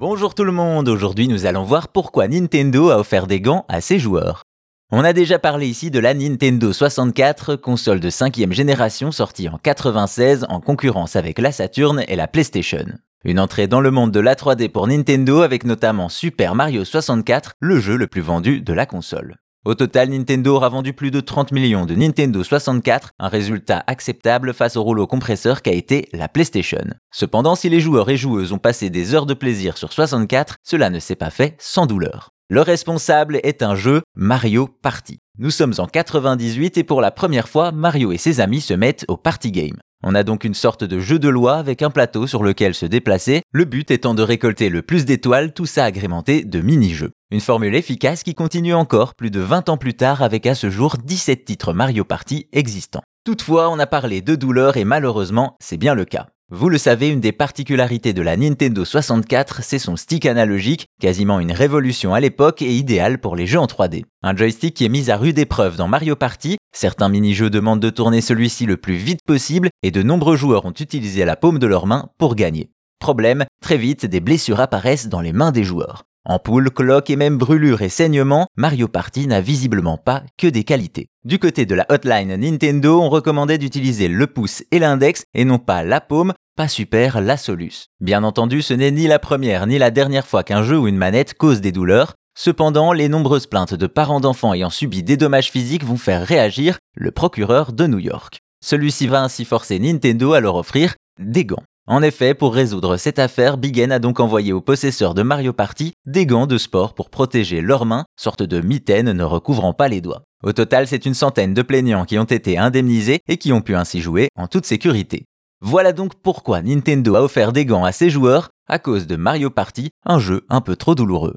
Bonjour tout le monde, aujourd'hui nous allons voir pourquoi Nintendo a offert des gants à ses joueurs. On a déjà parlé ici de la Nintendo 64, console de 5ème génération sortie en 96 en concurrence avec la Saturn et la PlayStation. Une entrée dans le monde de la 3D pour Nintendo avec notamment Super Mario 64, le jeu le plus vendu de la console. Au total, Nintendo aura vendu plus de 30 millions de Nintendo 64, un résultat acceptable face au rouleau compresseur qu'a été la PlayStation. Cependant, si les joueurs et joueuses ont passé des heures de plaisir sur 64, cela ne s'est pas fait sans douleur. Le responsable est un jeu Mario Party. Nous sommes en 98 et pour la première fois, Mario et ses amis se mettent au party game. On a donc une sorte de jeu de loi avec un plateau sur lequel se déplacer, le but étant de récolter le plus d'étoiles, tout ça agrémenté de mini-jeux. Une formule efficace qui continue encore plus de 20 ans plus tard avec à ce jour 17 titres Mario Party existants. Toutefois, on a parlé de douleur et malheureusement, c'est bien le cas. Vous le savez, une des particularités de la Nintendo 64, c'est son stick analogique, quasiment une révolution à l'époque et idéal pour les jeux en 3D. Un joystick qui est mis à rude épreuve dans Mario Party, certains mini-jeux demandent de tourner celui-ci le plus vite possible et de nombreux joueurs ont utilisé la paume de leurs mains pour gagner. Problème, très vite des blessures apparaissent dans les mains des joueurs. Ampoule, cloque et même brûlure et saignement, Mario Party n'a visiblement pas que des qualités. Du côté de la hotline Nintendo, on recommandait d'utiliser le pouce et l'index et non pas la paume, pas super la Solus. Bien entendu, ce n'est ni la première ni la dernière fois qu'un jeu ou une manette cause des douleurs. Cependant, les nombreuses plaintes de parents d'enfants ayant subi des dommages physiques vont faire réagir le procureur de New York. Celui-ci va ainsi forcer Nintendo à leur offrir des gants. En effet, pour résoudre cette affaire, Bigen a donc envoyé aux possesseurs de Mario Party des gants de sport pour protéger leurs mains, sorte de mitaine ne recouvrant pas les doigts. Au total, c'est une centaine de plaignants qui ont été indemnisés et qui ont pu ainsi jouer en toute sécurité. Voilà donc pourquoi Nintendo a offert des gants à ses joueurs à cause de Mario Party, un jeu un peu trop douloureux.